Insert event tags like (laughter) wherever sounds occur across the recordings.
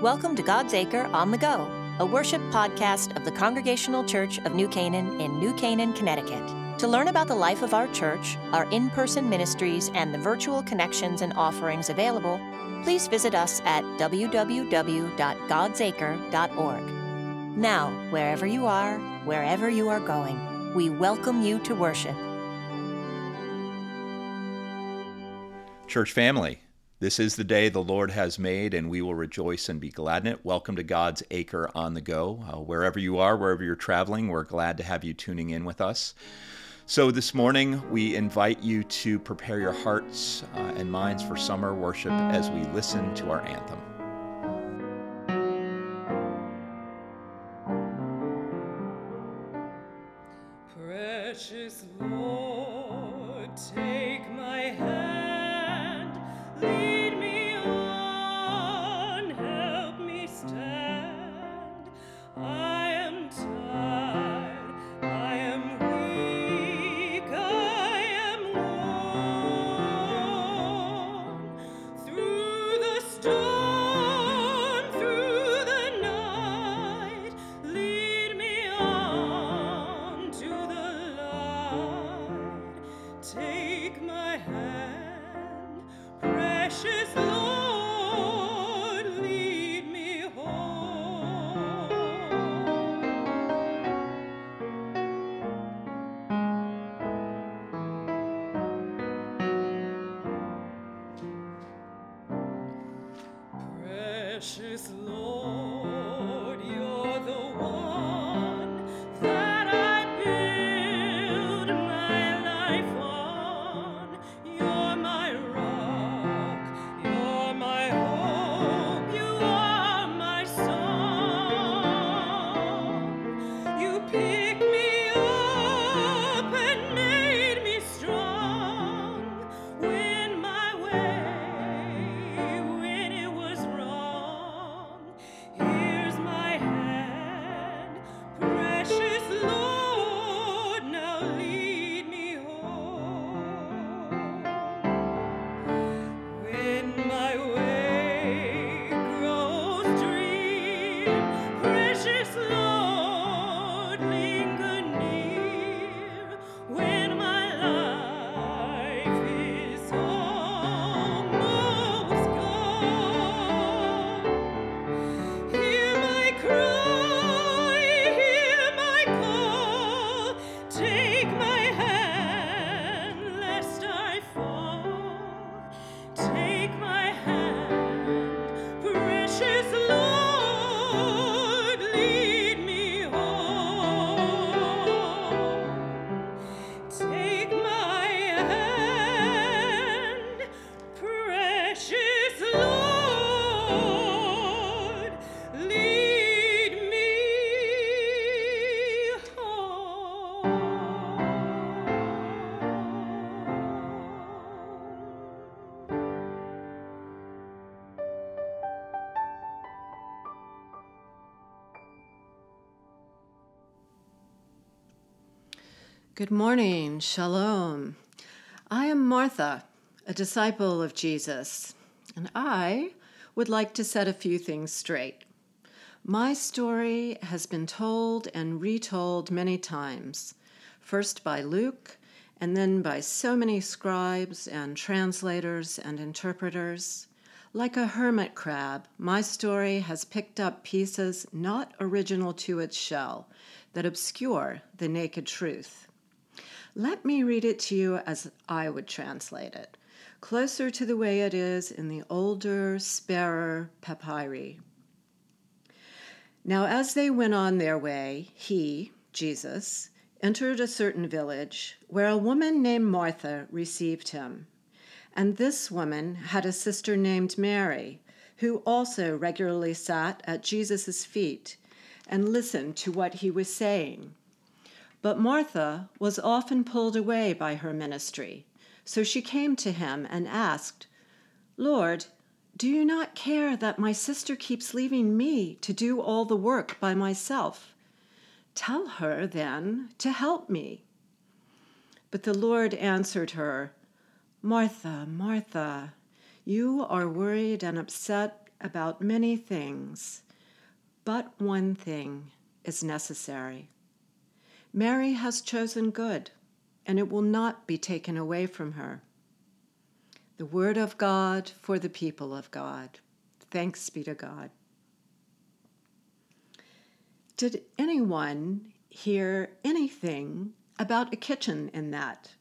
Welcome to God's Acre on the Go, a worship podcast of the Congregational Church of New Canaan in New Canaan, Connecticut. To learn about the life of our church, our in person ministries, and the virtual connections and offerings available, please visit us at www.godsacre.org. Now, wherever you are, wherever you are going, we welcome you to worship. Church family, this is the day the Lord has made, and we will rejoice and be glad in it. Welcome to God's Acre on the Go. Uh, wherever you are, wherever you're traveling, we're glad to have you tuning in with us. So, this morning, we invite you to prepare your hearts uh, and minds for summer worship as we listen to our anthem. 是 Good morning, Shalom. I am Martha, a disciple of Jesus, and I would like to set a few things straight. My story has been told and retold many times, first by Luke, and then by so many scribes and translators and interpreters. Like a hermit crab, my story has picked up pieces not original to its shell that obscure the naked truth. Let me read it to you as I would translate it, closer to the way it is in the older, sparer papyri. Now, as they went on their way, he, Jesus, entered a certain village where a woman named Martha received him. And this woman had a sister named Mary, who also regularly sat at Jesus' feet and listened to what he was saying. But Martha was often pulled away by her ministry, so she came to him and asked, Lord, do you not care that my sister keeps leaving me to do all the work by myself? Tell her, then, to help me. But the Lord answered her, Martha, Martha, you are worried and upset about many things, but one thing is necessary. Mary has chosen good, and it will not be taken away from her. The Word of God for the people of God. Thanks be to God. Did anyone hear anything about a kitchen in that?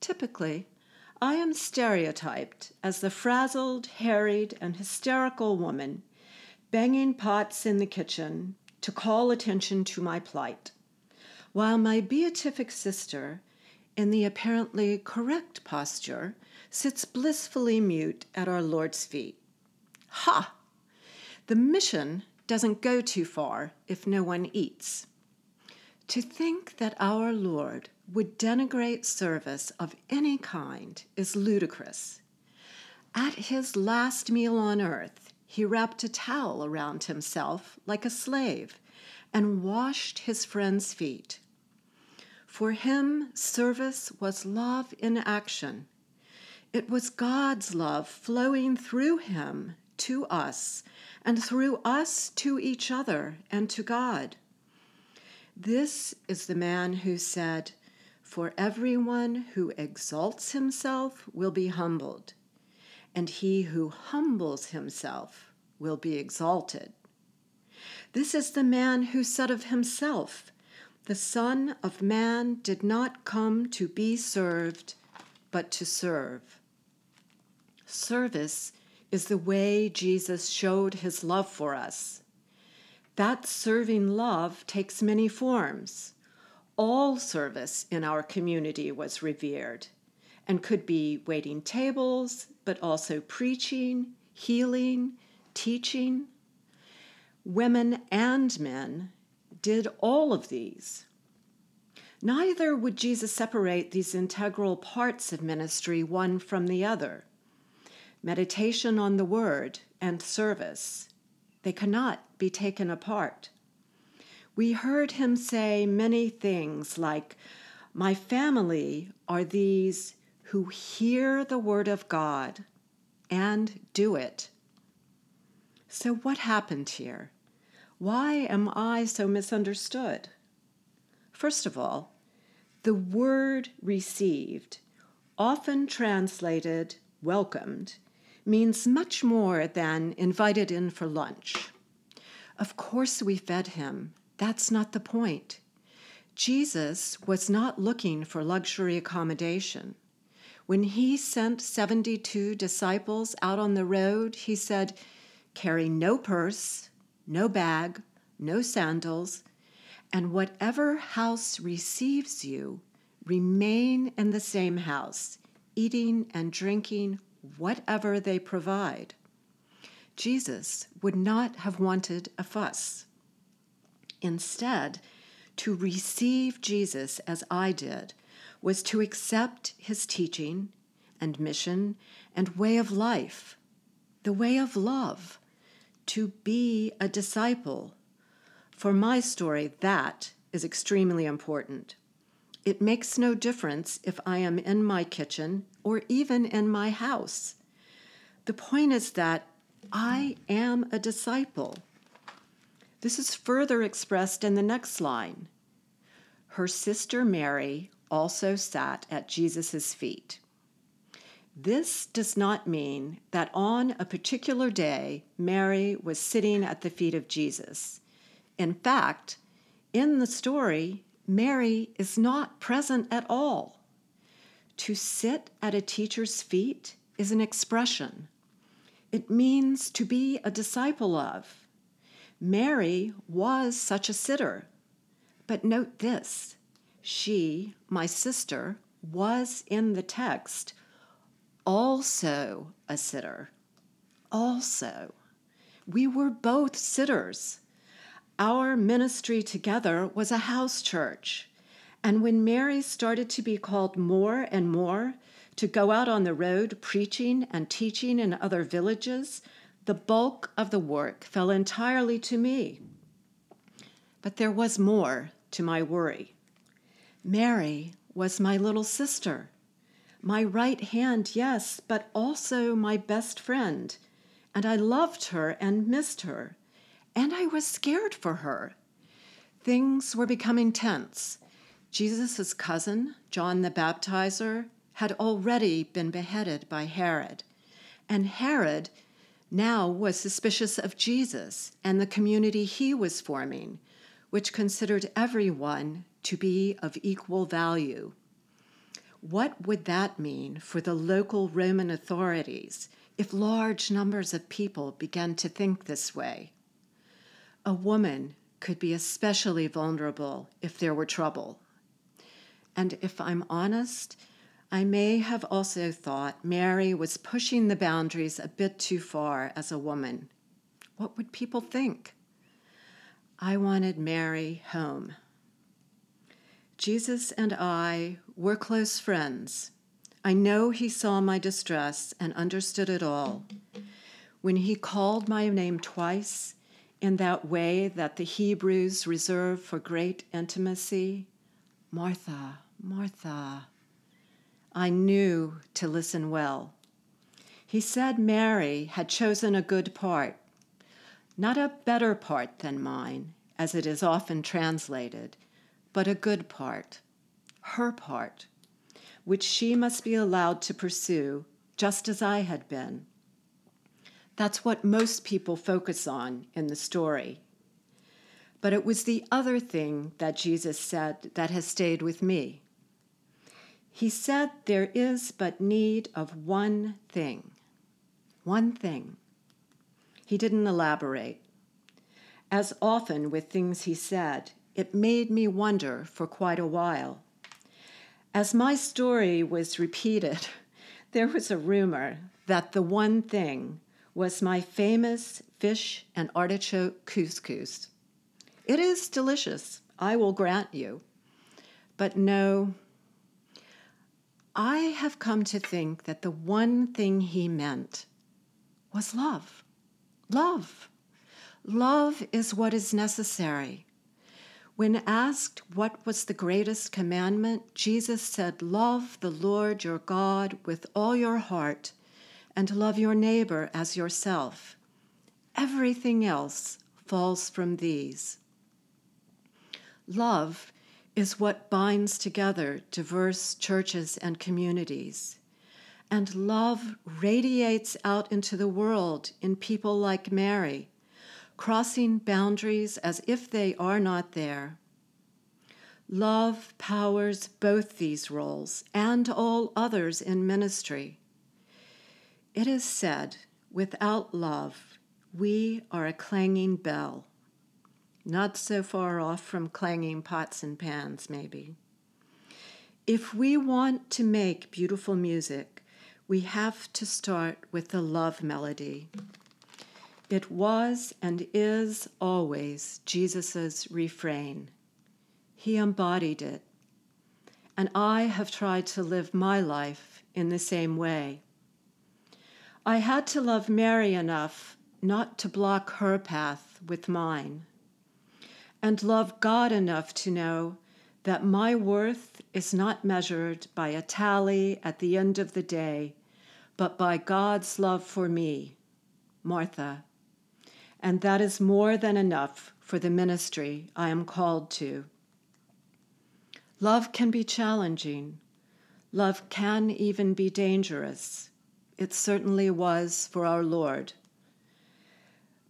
Typically, I am stereotyped as the frazzled, harried, and hysterical woman banging pots in the kitchen to call attention to my plight, while my beatific sister, in the apparently correct posture, sits blissfully mute at our Lord's feet. Ha! The mission doesn't go too far if no one eats. To think that our Lord would denigrate service of any kind is ludicrous. At his last meal on earth, he wrapped a towel around himself like a slave and washed his friends' feet. For him, service was love in action. It was God's love flowing through him to us and through us to each other and to God. This is the man who said, For everyone who exalts himself will be humbled, and he who humbles himself will be exalted. This is the man who said of himself, The Son of Man did not come to be served, but to serve. Service is the way Jesus showed his love for us. That serving love takes many forms. All service in our community was revered and could be waiting tables, but also preaching, healing, teaching. Women and men did all of these. Neither would Jesus separate these integral parts of ministry one from the other meditation on the word and service. They cannot be taken apart. We heard him say many things like, My family are these who hear the word of God and do it. So, what happened here? Why am I so misunderstood? First of all, the word received, often translated welcomed, means much more than invited in for lunch. Of course, we fed him. That's not the point. Jesus was not looking for luxury accommodation. When he sent 72 disciples out on the road, he said, Carry no purse, no bag, no sandals, and whatever house receives you, remain in the same house, eating and drinking whatever they provide. Jesus would not have wanted a fuss. Instead, to receive Jesus as I did was to accept his teaching and mission and way of life, the way of love, to be a disciple. For my story, that is extremely important. It makes no difference if I am in my kitchen or even in my house. The point is that I am a disciple. This is further expressed in the next line. Her sister Mary also sat at Jesus' feet. This does not mean that on a particular day Mary was sitting at the feet of Jesus. In fact, in the story, Mary is not present at all. To sit at a teacher's feet is an expression. It means to be a disciple of. Mary was such a sitter. But note this she, my sister, was in the text also a sitter. Also. We were both sitters. Our ministry together was a house church. And when Mary started to be called more and more to go out on the road preaching and teaching in other villages, the bulk of the work fell entirely to me. But there was more to my worry. Mary was my little sister, my right hand, yes, but also my best friend and I loved her and missed her, and I was scared for her. Things were becoming tense. Jesus' cousin, John the Baptizer, had already been beheaded by Herod, and Herod now was suspicious of Jesus and the community he was forming, which considered everyone to be of equal value. What would that mean for the local Roman authorities if large numbers of people began to think this way? A woman could be especially vulnerable if there were trouble. And if I'm honest, I may have also thought Mary was pushing the boundaries a bit too far as a woman. What would people think? I wanted Mary home. Jesus and I were close friends. I know he saw my distress and understood it all. When he called my name twice in that way that the Hebrews reserve for great intimacy Martha, Martha. I knew to listen well. He said Mary had chosen a good part, not a better part than mine, as it is often translated, but a good part, her part, which she must be allowed to pursue just as I had been. That's what most people focus on in the story. But it was the other thing that Jesus said that has stayed with me. He said there is but need of one thing. One thing. He didn't elaborate. As often with things he said, it made me wonder for quite a while. As my story was repeated, (laughs) there was a rumor that the one thing was my famous fish and artichoke couscous. It is delicious, I will grant you. But no, I have come to think that the one thing he meant was love. Love. Love is what is necessary. When asked what was the greatest commandment, Jesus said, Love the Lord your God with all your heart and love your neighbor as yourself. Everything else falls from these. Love is what binds together diverse churches and communities. And love radiates out into the world in people like Mary, crossing boundaries as if they are not there. Love powers both these roles and all others in ministry. It is said, without love, we are a clanging bell not so far off from clanging pots and pans, maybe. If we want to make beautiful music, we have to start with the love melody. It was and is always Jesus' refrain. He embodied it. And I have tried to live my life in the same way. I had to love Mary enough not to block her path with mine and love God enough to know that my worth is not measured by a tally at the end of the day, but by God's love for me, Martha. And that is more than enough for the ministry I am called to. Love can be challenging. Love can even be dangerous. It certainly was for our Lord.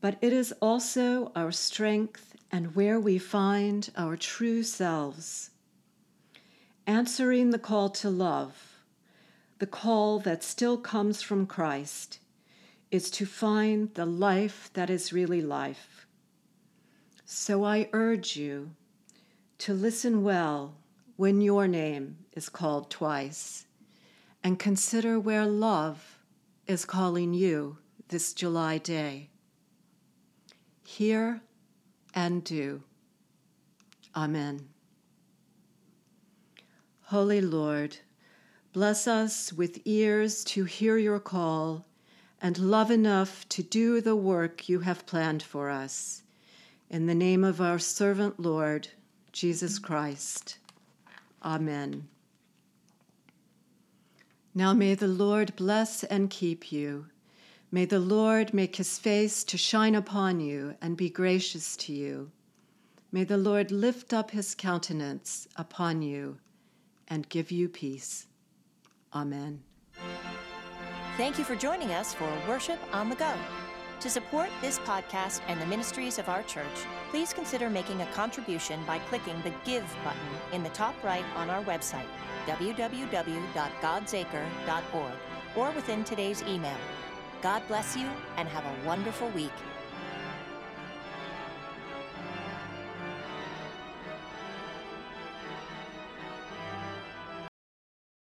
But it is also our strength and where we find our true selves. Answering the call to love, the call that still comes from Christ, is to find the life that is really life. So I urge you to listen well when your name is called twice, and consider where love is calling you this July day. Hear and do. Amen. Holy Lord, bless us with ears to hear your call and love enough to do the work you have planned for us. In the name of our servant Lord, Jesus Christ. Amen. Now may the Lord bless and keep you. May the Lord make his face to shine upon you and be gracious to you. May the Lord lift up his countenance upon you and give you peace. Amen. Thank you for joining us for Worship on the Go. To support this podcast and the ministries of our church, please consider making a contribution by clicking the Give button in the top right on our website, www.godsacre.org, or within today's email. God bless you and have a wonderful week.